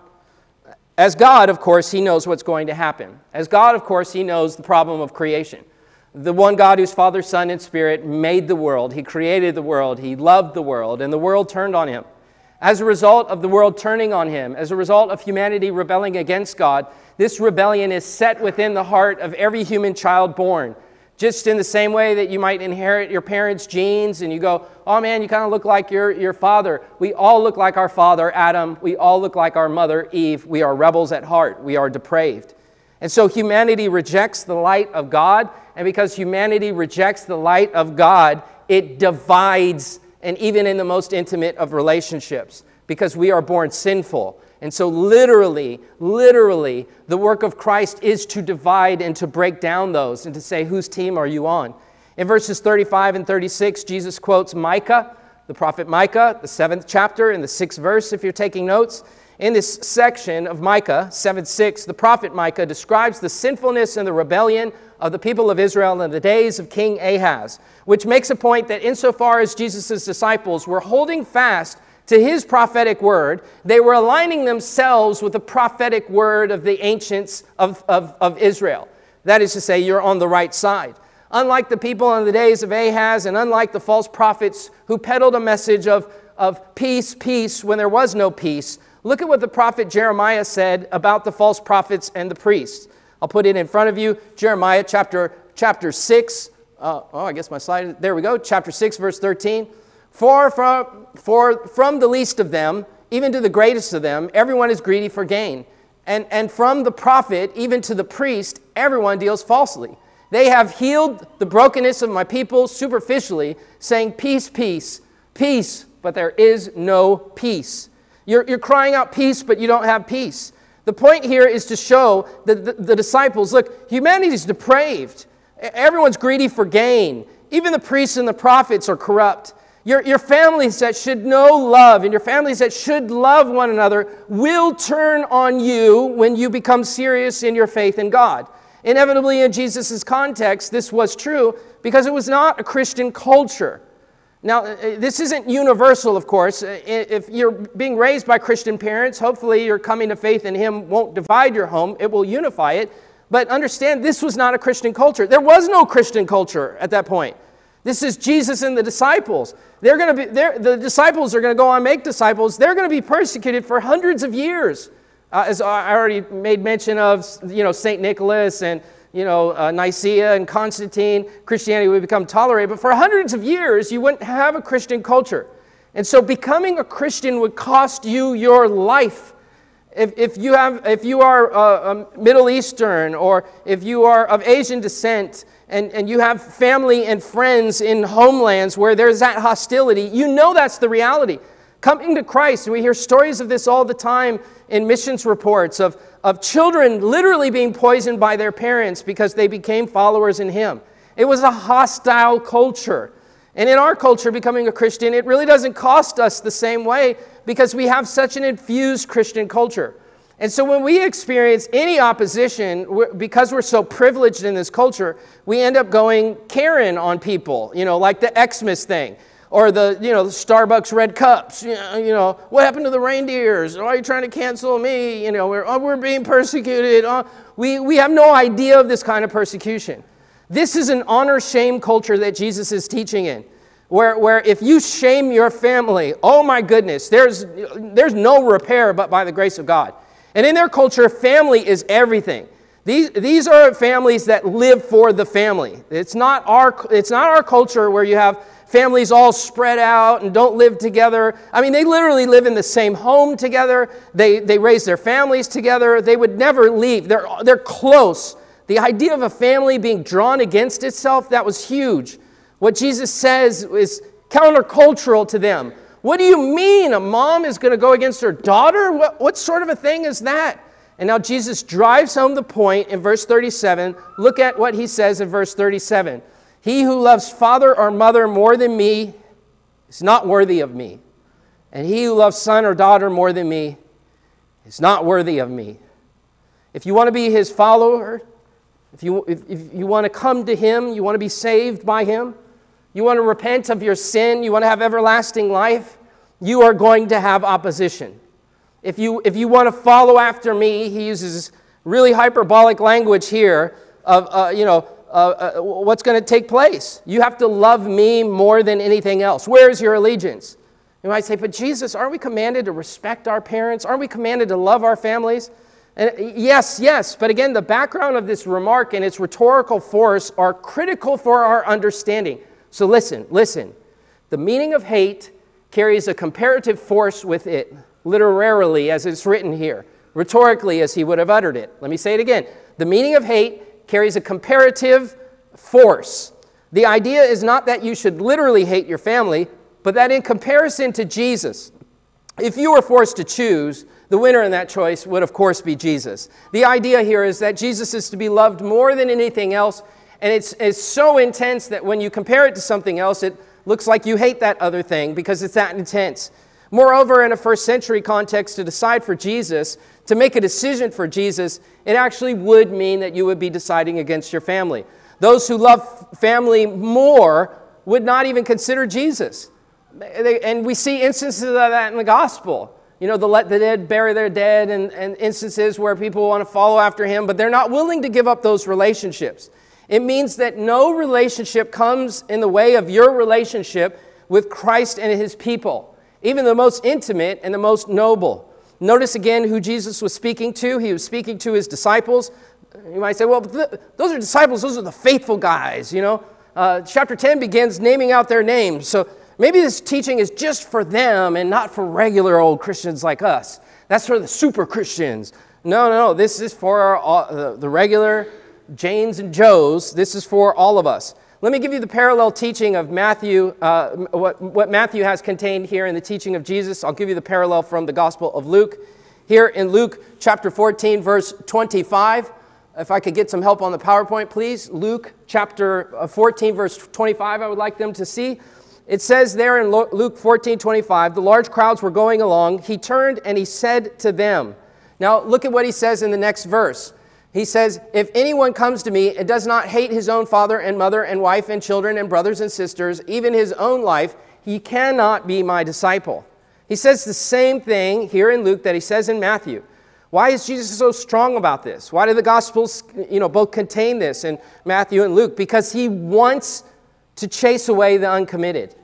As God, of course, he knows what's going to happen. As God, of course, he knows the problem of creation. The one God whose Father, Son, and Spirit made the world, he created the world, he loved the world, and the world turned on him. As a result of the world turning on him, as a result of humanity rebelling against God, this rebellion is set within the heart of every human child born. Just in the same way that you might inherit your parents' genes and you go, oh man, you kind of look like your, your father. We all look like our father, Adam. We all look like our mother, Eve. We are rebels at heart. We are depraved. And so humanity rejects the light of God. And because humanity rejects the light of God, it divides, and even in the most intimate of relationships, because we are born sinful. And so, literally, literally, the work of Christ is to divide and to break down those and to say, whose team are you on? In verses 35 and 36, Jesus quotes Micah, the prophet Micah, the seventh chapter, in the sixth verse, if you're taking notes. In this section of Micah 7 6, the prophet Micah describes the sinfulness and the rebellion of the people of Israel in the days of King Ahaz, which makes a point that insofar as Jesus' disciples were holding fast to his prophetic word, they were aligning themselves with the prophetic word of the ancients of, of, of Israel. That is to say, you're on the right side. Unlike the people in the days of Ahaz, and unlike the false prophets who peddled a message of, of peace, peace, when there was no peace, look at what the prophet Jeremiah said about the false prophets and the priests. I'll put it in front of you Jeremiah chapter, chapter 6. Uh, oh, I guess my slide, there we go, chapter 6, verse 13. For from, for from the least of them, even to the greatest of them, everyone is greedy for gain. And, and from the prophet, even to the priest, everyone deals falsely. They have healed the brokenness of my people superficially, saying, Peace, peace, peace, but there is no peace. You're, you're crying out peace, but you don't have peace. The point here is to show that the, the disciples look, humanity is depraved. Everyone's greedy for gain. Even the priests and the prophets are corrupt. Your, your families that should know love and your families that should love one another will turn on you when you become serious in your faith in God. Inevitably, in Jesus' context, this was true because it was not a Christian culture. Now, uh, uh, this isn't universal, of course. Uh, if you're being raised by Christian parents, hopefully your coming to faith in Him won't divide your home, it will unify it. But understand, this was not a Christian culture. There was no Christian culture at that point. This is Jesus and the disciples. They're going to be, the disciples are going to go on make disciples. They're going to be persecuted for hundreds of years. Uh, as I already made mention of, you know, St. Nicholas and, you know, uh, Nicaea and Constantine, Christianity would become tolerated. But for hundreds of years, you wouldn't have a Christian culture. And so becoming a Christian would cost you your life. If, if, you, have, if you are uh, Middle Eastern or if you are of Asian descent, and, and you have family and friends in homelands where there's that hostility, you know that's the reality. Coming to Christ, and we hear stories of this all the time in missions reports of, of children literally being poisoned by their parents because they became followers in Him. It was a hostile culture. And in our culture, becoming a Christian, it really doesn't cost us the same way because we have such an infused Christian culture. And so when we experience any opposition, because we're so privileged in this culture, we end up going Karen on people, you know, like the Xmas thing. Or the, you know, the Starbucks red cups. You know, you know, what happened to the reindeers? Why are you trying to cancel me? You know, we're, oh, we're being persecuted. Oh, we, we have no idea of this kind of persecution. This is an honor shame culture that Jesus is teaching in. Where, where if you shame your family, oh my goodness, there's, there's no repair but by the grace of God. And in their culture, family is everything. These, these are families that live for the family. It's not, our, it's not our culture where you have families all spread out and don't live together. I mean, they literally live in the same home together. They, they raise their families together. They would never leave. They're, they're close. The idea of a family being drawn against itself, that was huge. What Jesus says is countercultural to them. What do you mean a mom is going to go against her daughter? What, what sort of a thing is that? And now Jesus drives home the point in verse 37. Look at what he says in verse 37. He who loves father or mother more than me is not worthy of me. And he who loves son or daughter more than me is not worthy of me. If you want to be his follower, if you, if, if you want to come to him, you want to be saved by him, you want to repent of your sin, you want to have everlasting life, you are going to have opposition. If you, if you want to follow after me, he uses really hyperbolic language here of, uh, you know, uh, uh, what's going to take place. You have to love me more than anything else. Where's your allegiance? You might say, but Jesus, aren't we commanded to respect our parents? Aren't we commanded to love our families? And yes, yes, but again, the background of this remark and its rhetorical force are critical for our understanding. So listen, listen. The meaning of hate carries a comparative force with it, literarily, as it's written here, rhetorically, as he would have uttered it. Let me say it again. The meaning of hate carries a comparative force. The idea is not that you should literally hate your family, but that in comparison to Jesus, if you were forced to choose, the winner in that choice would, of course, be Jesus. The idea here is that Jesus is to be loved more than anything else, and it's, it's so intense that when you compare it to something else, it looks like you hate that other thing because it's that intense. Moreover, in a first century context, to decide for Jesus, to make a decision for Jesus, it actually would mean that you would be deciding against your family. Those who love family more would not even consider Jesus. And we see instances of that in the gospel. You know, the let the dead bury their dead, and, and instances where people want to follow after him, but they're not willing to give up those relationships. It means that no relationship comes in the way of your relationship with Christ and his people, even the most intimate and the most noble. Notice again who Jesus was speaking to. He was speaking to his disciples. You might say, well, th- those are disciples, those are the faithful guys, you know. Uh, chapter 10 begins naming out their names. So maybe this teaching is just for them and not for regular old Christians like us. That's for the super Christians. No, no, no. This is for all, the, the regular Janes and Joes. This is for all of us. Let me give you the parallel teaching of Matthew, uh, what, what Matthew has contained here in the teaching of Jesus. I'll give you the parallel from the Gospel of Luke. Here in Luke chapter 14, verse 25. If I could get some help on the PowerPoint, please. Luke chapter uh, 14, verse 25, I would like them to see. It says there in Luke 14, 25, the large crowds were going along. He turned and he said to them, Now look at what he says in the next verse. He says, If anyone comes to me and does not hate his own father and mother and wife and children and brothers and sisters, even his own life, he cannot be my disciple. He says the same thing here in Luke that he says in Matthew. Why is Jesus so strong about this? Why do the Gospels, you know, both contain this in Matthew and Luke? Because he wants to chase away the uncommitted.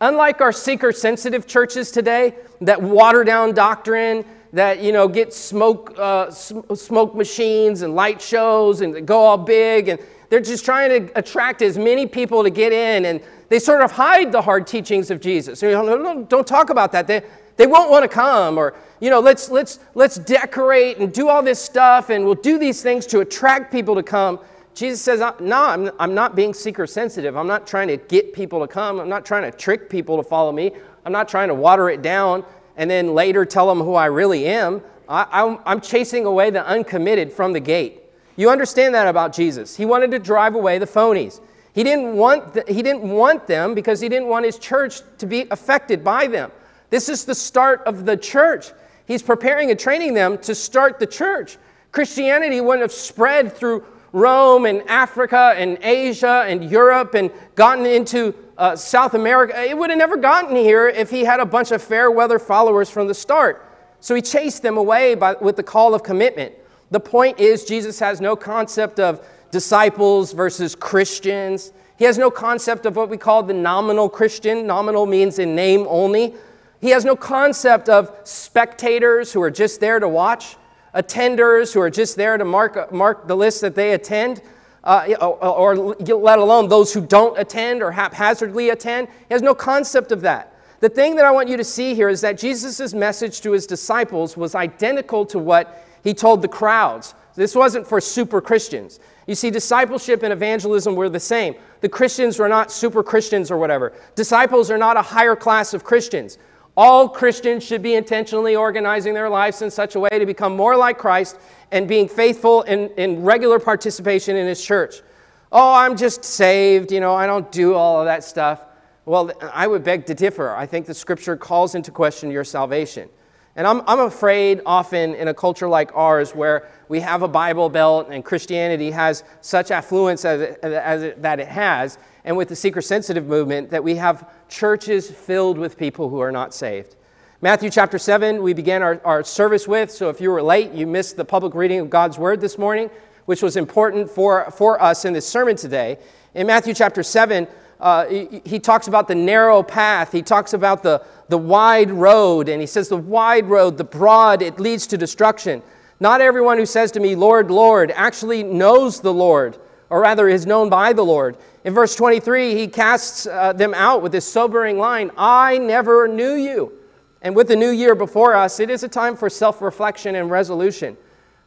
Unlike our seeker sensitive churches today that water down doctrine, that you know get smoke uh, smoke machines and light shows and go all big and they're just trying to attract as many people to get in and they sort of hide the hard teachings of jesus. You know, don't talk about that. They, they won't want to come or you know let's let's let's decorate and do all this stuff and we'll do these things to attract people to come. Jesus says no I'm, I'm not being seeker sensitive. I'm not trying to get people to come. I'm not trying to trick people to follow me. I'm not trying to water it down and then later tell them who I really am. I, am chasing away the uncommitted from the gate. You understand that about Jesus. He wanted to drive away the phonies. He didn't, want the, he didn't want them because he didn't want his church to be affected by them. This is the start of the church. He's preparing and training them to start the church. Christianity wouldn't have spread through Rome and Africa and Asia and Europe and gotten into uh, South America. It would have never gotten here if he had a bunch of fair weather followers from the start. So he chased them away by, with the call of commitment. The point is, Jesus has no concept of disciples versus Christians. He has no concept of what we call the nominal Christian. Nominal means in name only. He has no concept of spectators who are just there to watch, attenders who are just there to mark, mark the list that they attend uh, or, or let alone those who don't attend or haphazardly attend. He has no concept of that. The thing that I want you to see here is that Jesus' message to his disciples was identical to what he told the crowds. This wasn't for super Christians. You see, discipleship and evangelism were the same. The Christians were not super Christians or whatever. Disciples are not a higher class of Christians. All Christians should be intentionally organizing their lives in such a way to become more like Christ and being faithful in, in regular participation in His church. Oh, I'm just saved, you know, I don't do all of that stuff. Well, I would beg to differ. I think the scripture calls into question your salvation. And I'm, I'm afraid often in a culture like ours where we have a Bible Belt and Christianity has such affluence as, it, as it, that it has, and with the seeker sensitive movement, that we have churches filled with people who are not saved. Matthew chapter 7, we began our, our service with, so if you were late, you missed the public reading of God's word this morning, which was important for, for us in this sermon today. In Matthew chapter 7, uh, he, he, talks about the narrow path. He talks about the, the wide road. And he says, the wide road, the broad, it leads to destruction. Not everyone who says to me, Lord, Lord, actually knows the Lord, or rather is known by the Lord. In verse 23, he casts uh, them out with this sobering line I never knew you. And with the new year before us, it is a time for self reflection and resolution.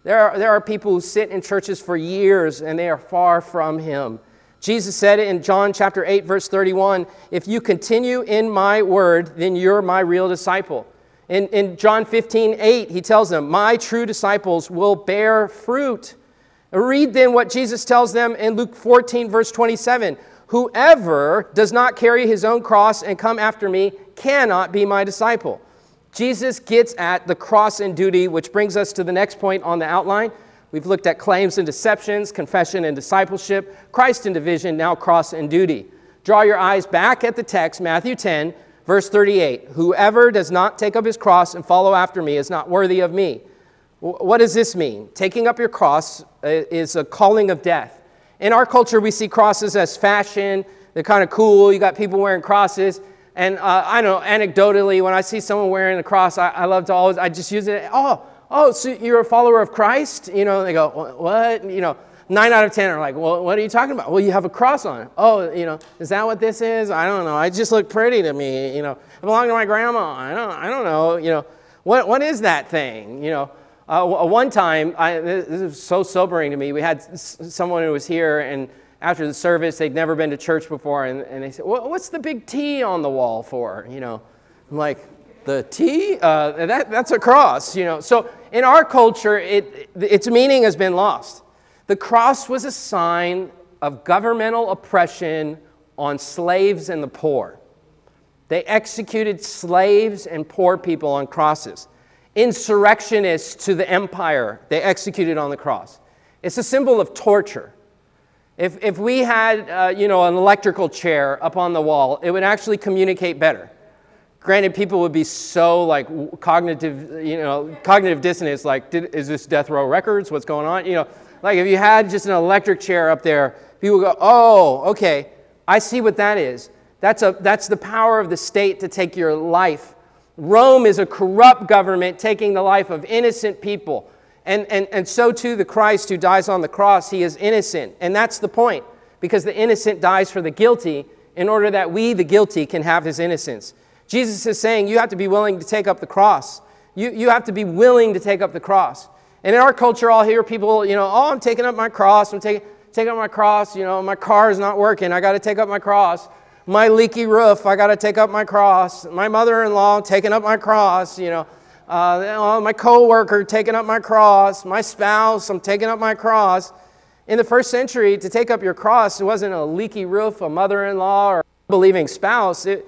There are, there are people who sit in churches for years and they are far from him. Jesus said it in John chapter 8, verse 31 If you continue in my word, then you're my real disciple. In, in John 15, 8, he tells them, My true disciples will bear fruit. Read then what Jesus tells them in Luke 14, verse 27 Whoever does not carry his own cross and come after me cannot be my disciple. Jesus gets at the cross and duty, which brings us to the next point on the outline. We've looked at claims and deceptions, confession and discipleship, Christ and division, now cross and duty. Draw your eyes back at the text, Matthew 10, verse 38. Whoever does not take up his cross and follow after me is not worthy of me. What does this mean? Taking up your cross uh, is a calling of death. In our culture, we see crosses as fashion. They're kind of cool. You got people wearing crosses. And uh, I know, anecdotally, when I see someone wearing a cross, I, I love to always, I just use it. Oh, oh, so you're a follower of Christ? You know, they go, what? You know, nine out of 10 are like, well, what are you talking about? Well, you have a cross on. Oh, you know, is that what this is? I don't know. I just look pretty to me. You know, I belong to my grandma. I don't, I don't know. You know, what, what is that thing? You know, uh, one time, I, this is so sobering to me. We had someone who was here, and after the service, they'd never been to church before, and, and they said, well, what's the big T on the wall for? You know, I'm like, the T, uh, that, that's a cross, you know. So in our culture, it, its meaning has been lost. The cross was a sign of governmental oppression on slaves and the poor. They executed slaves and poor people on crosses. Insurrectionists to the empire, they executed on the cross. It's a symbol of torture. If, if we had, uh, you know, an electrical chair up on the wall, it would actually communicate better. Granted, people would be so like cognitive, you know, cognitive dissonance. Like, did, is this death row records? What's going on? You know, like if you had just an electric chair up there, people go, "Oh, okay, I see what that is. That's a that's the power of the state to take your life." Rome is a corrupt government taking the life of innocent people. And, and, and so too the Christ who dies on the cross, he is innocent. And that's the point, because the innocent dies for the guilty in order that we, the guilty, can have his innocence. Jesus is saying you have to be willing to take up the cross. You, you have to be willing to take up the cross. And in our culture, I'll hear people, you know, oh, I'm taking up my cross. I'm taking, taking up my cross. You know, my car is not working. I got to take up my cross. My leaky roof, I got to take up my cross. My mother in law taking up my cross. You know, uh, my coworker taking up my cross. My spouse, I'm taking up my cross. In the first century, to take up your cross, it wasn't a leaky roof, a mother in law, or a believing spouse. It,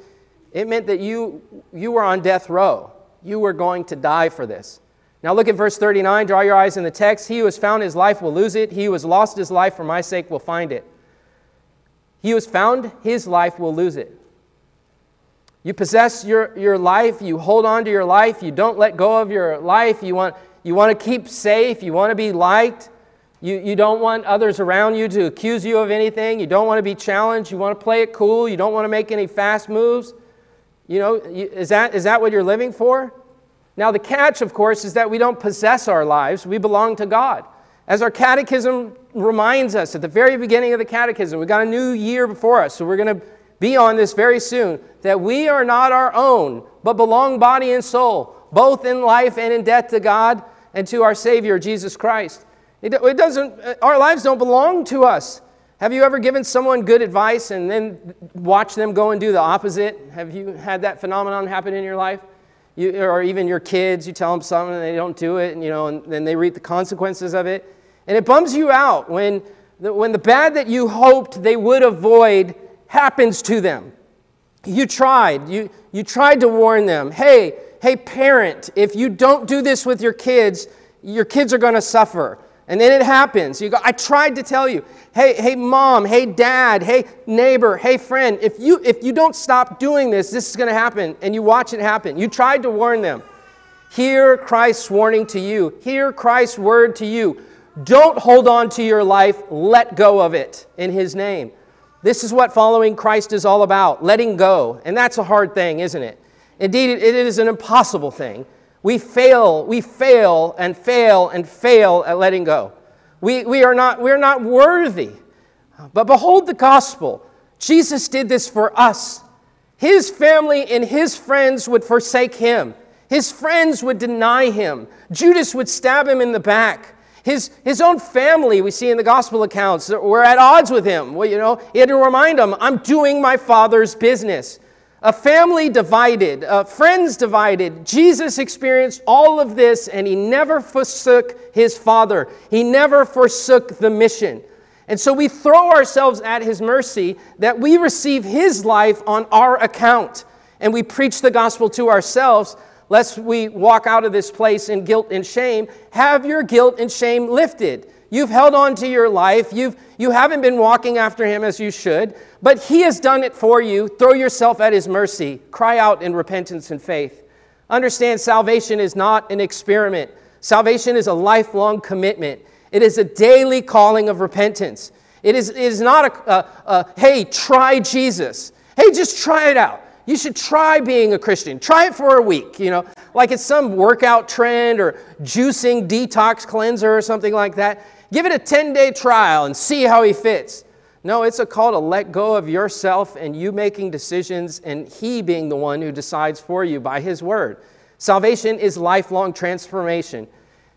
it meant that you, you were on death row. You were going to die for this. Now look at verse 39. Draw your eyes in the text. He who has found his life will lose it. He who has lost his life for my sake will find it. He who has found his life will lose it. You possess your, your life. You hold on to your life. You don't let go of your life. You want, you want to keep safe. You want to be liked. You, you don't want others around you to accuse you of anything. You don't want to be challenged. You want to play it cool. You don't want to make any fast moves. You know, is that, is that what you're living for? Now, the catch, of course, is that we don't possess our lives, we belong to God. As our catechism reminds us at the very beginning of the catechism, we've got a new year before us, so we're going to be on this very soon, that we are not our own, but belong body and soul, both in life and in death to God and to our Savior, Jesus Christ. It, it doesn't, uh, our lives don't belong to us. Have you ever given someone good advice and then watch them go and do the opposite? Have you had that phenomenon happen in your life? You, or even your kids, you tell them something and they don't do it, and, you know, and then they reap the consequences of it. And it bums you out when the, when the bad that you hoped they would avoid happens to them. You tried. You, you tried to warn them. Hey, hey, parent, if you don't do this with your kids, your kids are going to suffer. And then it happens. You go, I tried to tell you. Hey, hey, mom, hey, dad, hey, neighbor, hey, friend, if you, if you don't stop doing this, this is going to happen. And you watch it happen. You tried to warn them. Hear Christ's warning to you. Hear Christ's word to you. Don't hold on to your life. Let go of it in His name. This is what following Christ is all about letting go. And that's a hard thing, isn't it? Indeed, it is an impossible thing. We fail, we fail and fail and fail at letting go. We, we, are not, we are not worthy. But behold the gospel. Jesus did this for us. His family and his friends would forsake him. His friends would deny him. Judas would stab him in the back. His, his own family, we see in the gospel accounts, were at odds with him. Well, you know, he had to remind them, I'm doing my father's business. A family divided, uh, friends divided. Jesus experienced all of this and he never forsook his Father. He never forsook the mission. And so we throw ourselves at his mercy that we receive his life on our account. And we preach the gospel to ourselves, lest we walk out of this place in guilt and shame. Have your guilt and shame lifted. You've held on to your life. You've, you haven't been walking after him as you should, but he has done it for you. Throw yourself at his mercy. Cry out in repentance and faith. Understand salvation is not an experiment, salvation is a lifelong commitment. It is a daily calling of repentance. It is, it is not a, a, a hey, try Jesus. Hey, just try it out you should try being a Christian. Try it for a week, you know, like it's some workout trend or juicing detox cleanser or something like that. Give it a 10 day trial and see how he fits. No, it's a call to let go of yourself and you making decisions and he being the one who decides for you by his word. Salvation is lifelong transformation.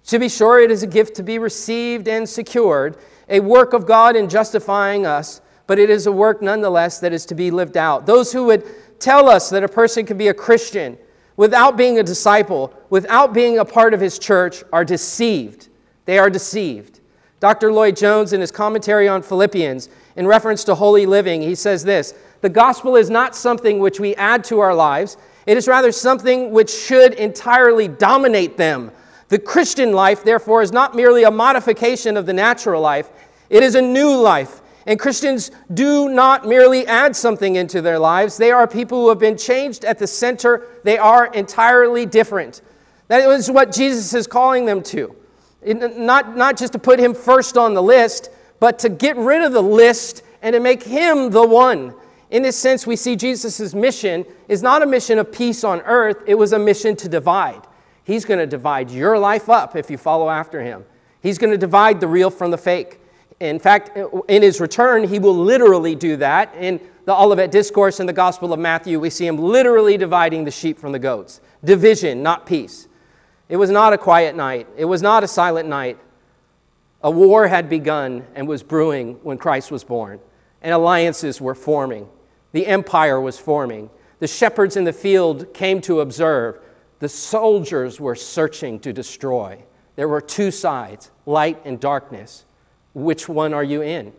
To be sure, it is a gift to be received and secured, a work of God in justifying us, but it is a work nonetheless that is to be lived out. Those who would tell us that a person can be a Christian without being a disciple, without being a part of his church, are deceived. They are deceived. Dr. Lloyd Jones, in his commentary on Philippians, in reference to holy living, he says this The gospel is not something which we add to our lives, it is rather something which should entirely dominate them. The Christian life, therefore, is not merely a modification of the natural life, it is a new life. And Christians do not merely add something into their lives, they are people who have been changed at the center. They are entirely different. That is what Jesus is calling them to. Not, not just to put him first on the list, but to get rid of the list and to make him the one. In this sense, we see Jesus' mission is not a mission of peace on earth, it was a mission to divide. He's going to divide your life up if you follow after him. He's going to divide the real from the fake. In fact, in his return, he will literally do that. In the Olivet Discourse in the Gospel of Matthew, we see him literally dividing the sheep from the goats. Division, not peace. It was not a quiet night, it was not a silent night. A war had begun and was brewing when Christ was born, and alliances were forming. The empire was forming. The shepherds in the field came to observe. The soldiers were searching to destroy. There were two sides, light and darkness. Which one are you in?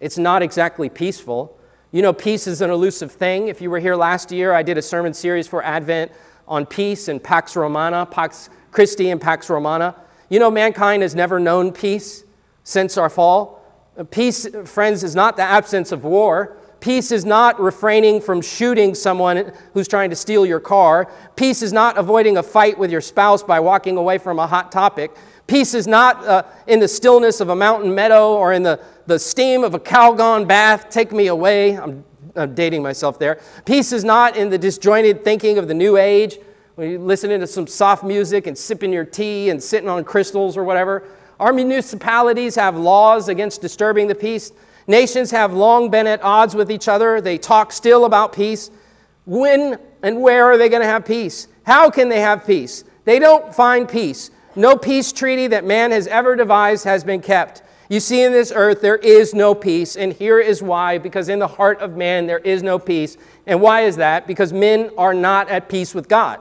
It's not exactly peaceful. You know, peace is an elusive thing. If you were here last year, I did a sermon series for Advent on peace and Pax Romana, Pax Christi and Pax Romana. You know, mankind has never known peace since our fall. Peace, friends, is not the absence of war. Peace is not refraining from shooting someone who's trying to steal your car. Peace is not avoiding a fight with your spouse by walking away from a hot topic. Peace is not uh, in the stillness of a mountain meadow or in the, the steam of a Calgon bath. Take me away. I'm, I'm dating myself there. Peace is not in the disjointed thinking of the new age when you're listening to some soft music and sipping your tea and sitting on crystals or whatever. Our municipalities have laws against disturbing the peace. Nations have long been at odds with each other. They talk still about peace. When and where are they going to have peace? How can they have peace? They don't find peace. No peace treaty that man has ever devised has been kept. You see, in this earth, there is no peace, and here is why because in the heart of man, there is no peace. And why is that? Because men are not at peace with God.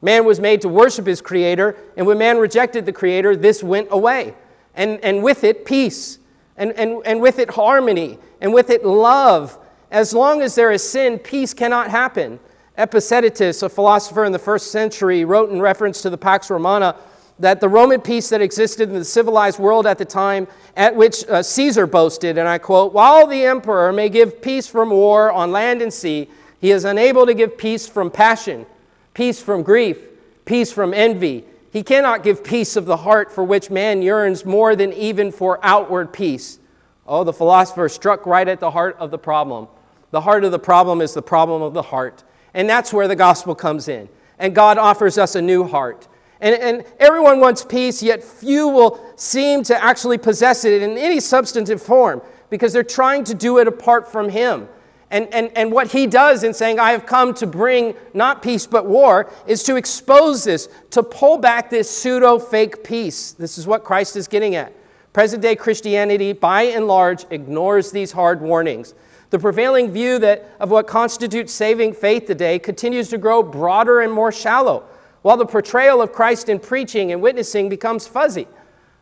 Man was made to worship his Creator, and when man rejected the Creator, this went away. And, and with it, peace, and, and, and with it, harmony, and with it, love. As long as there is sin, peace cannot happen. Epictetus, a philosopher in the first century, wrote in reference to the Pax Romana that the Roman peace that existed in the civilized world at the time, at which uh, Caesar boasted, and I quote, While the emperor may give peace from war on land and sea, he is unable to give peace from passion, peace from grief, peace from envy. He cannot give peace of the heart for which man yearns more than even for outward peace. Oh, the philosopher struck right at the heart of the problem. The heart of the problem is the problem of the heart. And that's where the gospel comes in. And God offers us a new heart. And, and everyone wants peace, yet few will seem to actually possess it in any substantive form because they're trying to do it apart from Him. And, and, and what he does in saying, I have come to bring not peace but war, is to expose this, to pull back this pseudo fake peace. This is what Christ is getting at. Present day Christianity, by and large, ignores these hard warnings. The prevailing view that, of what constitutes saving faith today continues to grow broader and more shallow while the portrayal of Christ in preaching and witnessing becomes fuzzy.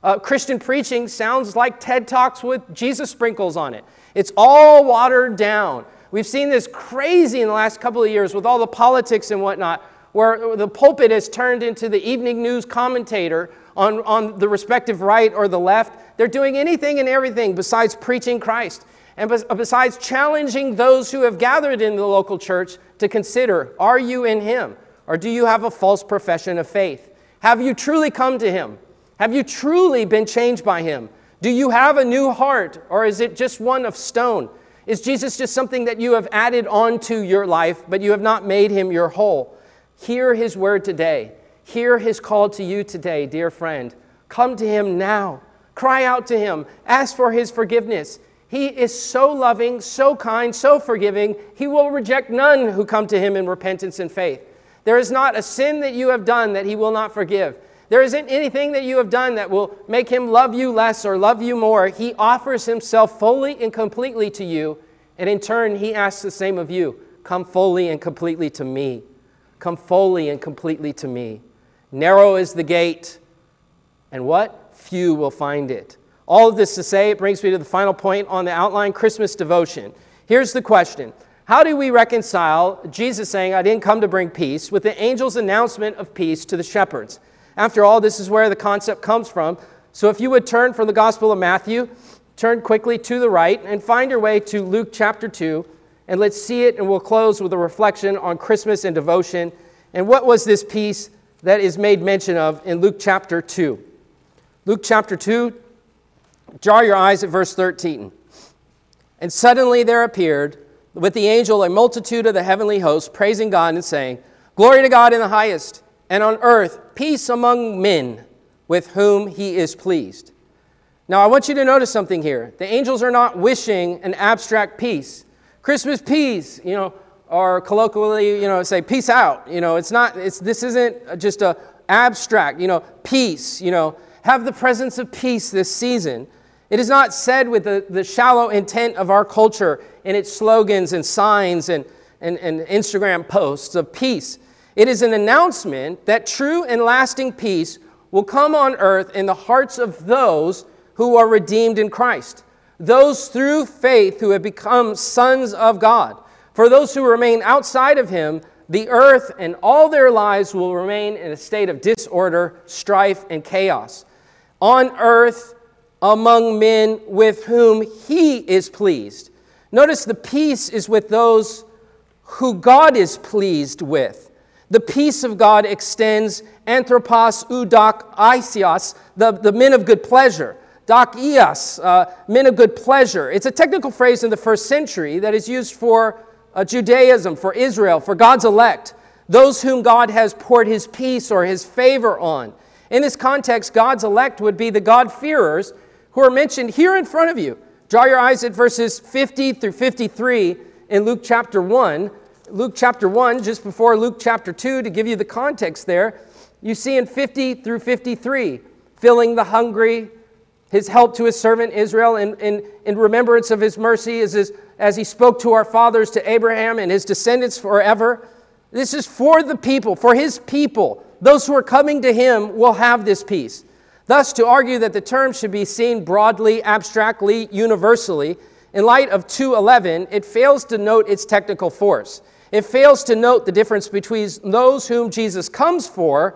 Uh, Christian preaching sounds like TED Talks with Jesus sprinkles on it. It's all watered down. We've seen this crazy in the last couple of years with all the politics and whatnot, where the pulpit has turned into the evening news commentator on, on the respective right or the left. They're doing anything and everything besides preaching Christ and besides challenging those who have gathered in the local church to consider are you in Him? Or do you have a false profession of faith? Have you truly come to Him? Have you truly been changed by Him? Do you have a new heart, or is it just one of stone? Is Jesus just something that you have added onto your life, but you have not made Him your whole? Hear His word today. Hear His call to you today, dear friend. Come to Him now. Cry out to Him. Ask for His forgiveness. He is so loving, so kind, so forgiving, He will reject none who come to Him in repentance and faith. There is not a sin that you have done that he will not forgive. There isn't anything that you have done that will make him love you less or love you more. He offers himself fully and completely to you, and in turn, he asks the same of you Come fully and completely to me. Come fully and completely to me. Narrow is the gate, and what? Few will find it. All of this to say, it brings me to the final point on the outline Christmas devotion. Here's the question how do we reconcile Jesus saying, I didn't come to bring peace, with the angel's announcement of peace to the shepherds? After all, this is where the concept comes from. So if you would turn from the Gospel of Matthew, turn quickly to the right, and find your way to Luke chapter 2, and let's see it, and we'll close with a reflection on Christmas and devotion. And what was this peace that is made mention of in Luke chapter 2? Luke chapter 2, jar your eyes at verse 13. And suddenly there appeared with the angel a multitude of the heavenly hosts, praising God and saying, Glory to God in the highest, and on earth peace among men with whom he is pleased. Now, I want you to notice something here. The angels are not wishing an abstract peace. Christmas peace, you know, or colloquially, you know, say peace out. You know, it's not, it's, this isn't just a abstract, you know, peace, you know, have the presence of peace this season. It is not said with the, the shallow intent of our culture in its slogans and signs and, and, and Instagram posts of peace. It is an announcement that true and lasting peace will come on earth in the hearts of those who are redeemed in Christ, those through faith who have become sons of God. For those who remain outside of Him, the earth and all their lives will remain in a state of disorder, strife, and chaos. On earth, among men with whom he is pleased. Notice the peace is with those who God is pleased with. The peace of God extends anthropos udak isios, the, the men of good pleasure. Dak eos, uh, men of good pleasure. It's a technical phrase in the first century that is used for uh, Judaism, for Israel, for God's elect, those whom God has poured his peace or his favor on. In this context, God's elect would be the God-fearers who are mentioned here in front of you. Draw your eyes at verses 50 through 53 in Luke chapter 1. Luke chapter 1, just before Luke chapter 2, to give you the context there, you see in 50 through 53, filling the hungry, his help to his servant Israel in, in, in remembrance of his mercy as, as he spoke to our fathers, to Abraham and his descendants forever. This is for the people, for his people. Those who are coming to him will have this peace. Thus, to argue that the term should be seen broadly, abstractly, universally, in light of 211, it fails to note its technical force. It fails to note the difference between those whom Jesus comes for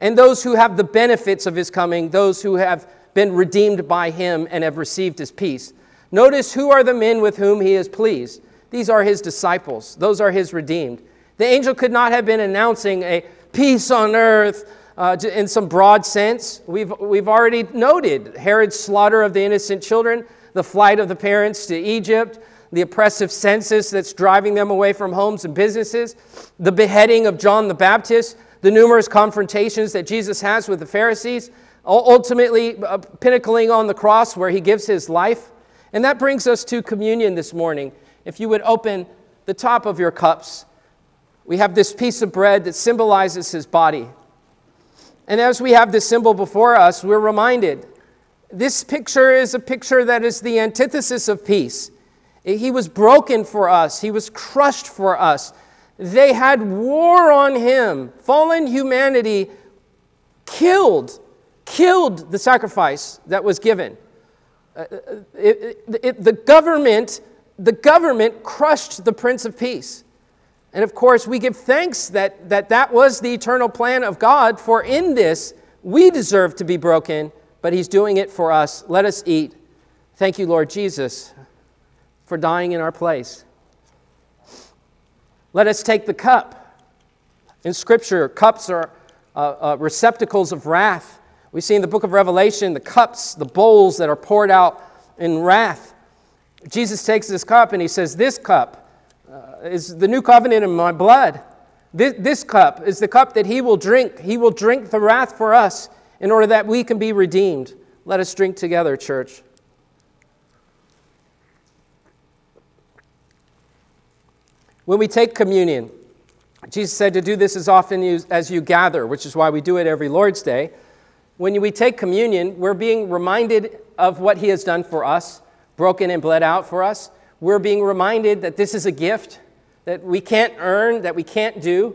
and those who have the benefits of his coming, those who have been redeemed by him and have received his peace. Notice who are the men with whom he is pleased. These are his disciples, those are his redeemed. The angel could not have been announcing a peace on earth uh, in some broad sense. We've, we've already noted Herod's slaughter of the innocent children, the flight of the parents to Egypt, the oppressive census that's driving them away from homes and businesses, the beheading of John the Baptist, the numerous confrontations that Jesus has with the Pharisees, ultimately uh, pinnacling on the cross where he gives his life. And that brings us to communion this morning. If you would open the top of your cups, we have this piece of bread that symbolizes his body. And as we have this symbol before us, we're reminded this picture is a picture that is the antithesis of peace. He was broken for us, he was crushed for us. They had war on him. Fallen humanity killed, killed the sacrifice that was given. Uh, uh it, it, it, the government, the government crushed the Prince of Peace. And of course, we give thanks that, that that was the eternal plan of God, for in this we deserve to be broken, but He's doing it for us. Let us eat. Thank you, Lord Jesus, for dying in our place. Let us take the cup. In Scripture, cups are uh, uh, receptacles of wrath. We see in the book of Revelation the cups, the bowls that are poured out in wrath. Jesus takes this cup and he says, This cup uh, is the new covenant in my blood. This, this cup is the cup that he will drink. He will drink the wrath for us in order that we can be redeemed. Let us drink together, church. When we take communion, Jesus said to do this as often as you gather, which is why we do it every Lord's Day. When we take communion, we're being reminded of what He has done for us, broken and bled out for us we're being reminded that this is a gift that we can't earn, that we can't do.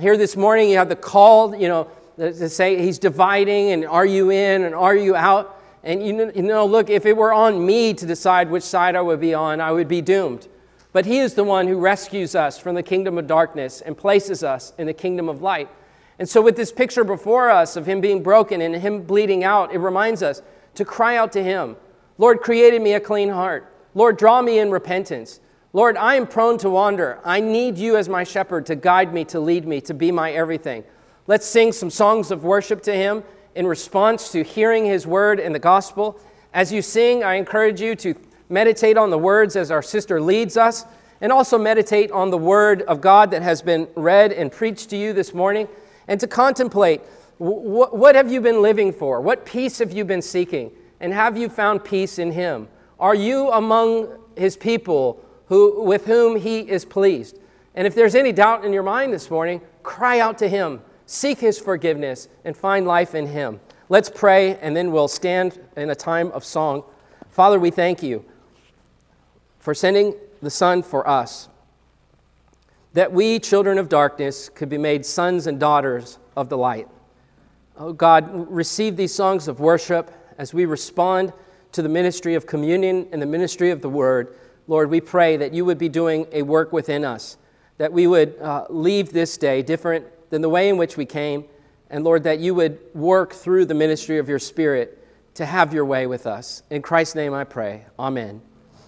Here this morning, you have the call, you know, to say he's dividing and are you in and are you out? And you know, look, if it were on me to decide which side I would be on, I would be doomed. But he is the one who rescues us from the kingdom of darkness and places us in the kingdom of light. And so, with this picture before us of him being broken and him bleeding out, it reminds us to cry out to him Lord, created me a clean heart Lord, draw me in repentance. Lord, I am prone to wander. I need you as my shepherd to guide me, to lead me, to be my everything. Let's sing some songs of worship to him in response to hearing his word in the gospel. As you sing, I encourage you to meditate on the words as our sister leads us, and also meditate on the word of God that has been read and preached to you this morning, and to contemplate what have you been living for? What peace have you been seeking? And have you found peace in him? Are you among his people who, with whom he is pleased? And if there's any doubt in your mind this morning, cry out to him, seek his forgiveness, and find life in him. Let's pray, and then we'll stand in a time of song. Father, we thank you for sending the Son for us, that we, children of darkness, could be made sons and daughters of the light. Oh God, receive these songs of worship as we respond to the ministry of communion and the ministry of the word, Lord, we pray that you would be doing a work within us, that we would uh, leave this day different than the way in which we came, and Lord, that you would work through the ministry of your Spirit to have your way with us. In Christ's name I pray. Amen.